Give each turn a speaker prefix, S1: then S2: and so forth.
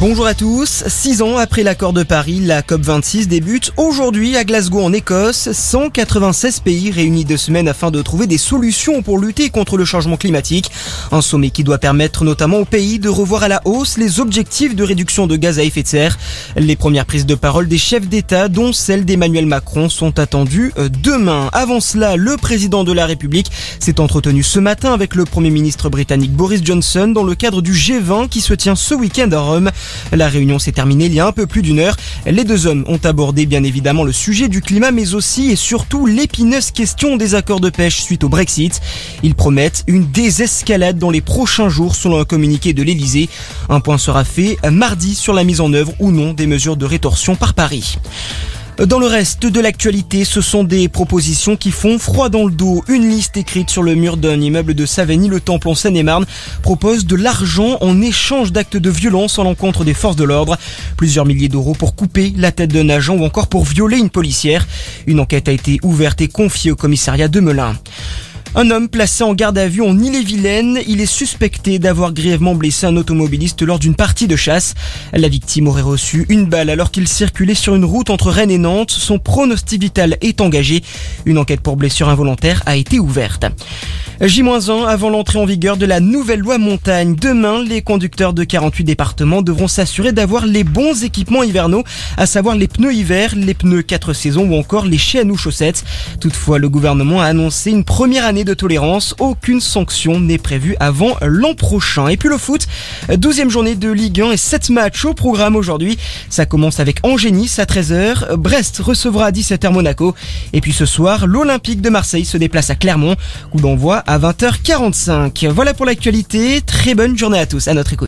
S1: Bonjour à tous. Six ans après l'accord de Paris, la COP26 débute aujourd'hui à Glasgow en Écosse. 196 pays réunis deux semaines afin de trouver des solutions pour lutter contre le changement climatique. Un sommet qui doit permettre notamment aux pays de revoir à la hausse les objectifs de réduction de gaz à effet de serre. Les premières prises de parole des chefs d'État, dont celle d'Emmanuel Macron, sont attendues euh, demain. Avant cela, le président de la République s'est entretenu ce matin avec le Premier ministre britannique Boris Johnson dans le cadre du G20 qui se tient ce week-end à Rome. La réunion s'est terminée il y a un peu plus d'une heure. Les deux hommes ont abordé bien évidemment le sujet du climat, mais aussi et surtout l'épineuse question des accords de pêche suite au Brexit. Ils promettent une désescalade dans les prochains jours selon un communiqué de l'Elysée. Un point sera fait mardi sur la mise en œuvre ou non des mesures de rétorsion par Paris. Dans le reste de l'actualité, ce sont des propositions qui font froid dans le dos. Une liste écrite sur le mur d'un immeuble de Savigny, le Temple en Seine-et-Marne, propose de l'argent en échange d'actes de violence à l'encontre des forces de l'ordre. Plusieurs milliers d'euros pour couper la tête d'un agent ou encore pour violer une policière. Une enquête a été ouverte et confiée au commissariat de Melun. Un homme placé en garde à vue en Ille-et-Vilaine, il est suspecté d'avoir grièvement blessé un automobiliste lors d'une partie de chasse. La victime aurait reçu une balle alors qu'il circulait sur une route entre Rennes et Nantes. Son pronostic vital est engagé. Une enquête pour blessure involontaire a été ouverte. J-1 avant l'entrée en vigueur de la nouvelle loi montagne. Demain, les conducteurs de 48 départements devront s'assurer d'avoir les bons équipements hivernaux, à savoir les pneus hiver, les pneus 4 saisons ou encore les chaînes ou chaussettes. Toutefois, le gouvernement a annoncé une première année de tolérance. Aucune sanction n'est prévue avant l'an prochain. Et puis le foot, 12e journée de Ligue 1 et 7 matchs au programme aujourd'hui. Ça commence avec Angénis à 13h. Brest recevra à 17h Monaco. Et puis ce soir, l'Olympique de Marseille se déplace à Clermont. Coup d'envoi à 20h45. Voilà pour l'actualité. Très bonne journée à tous. À notre écoute.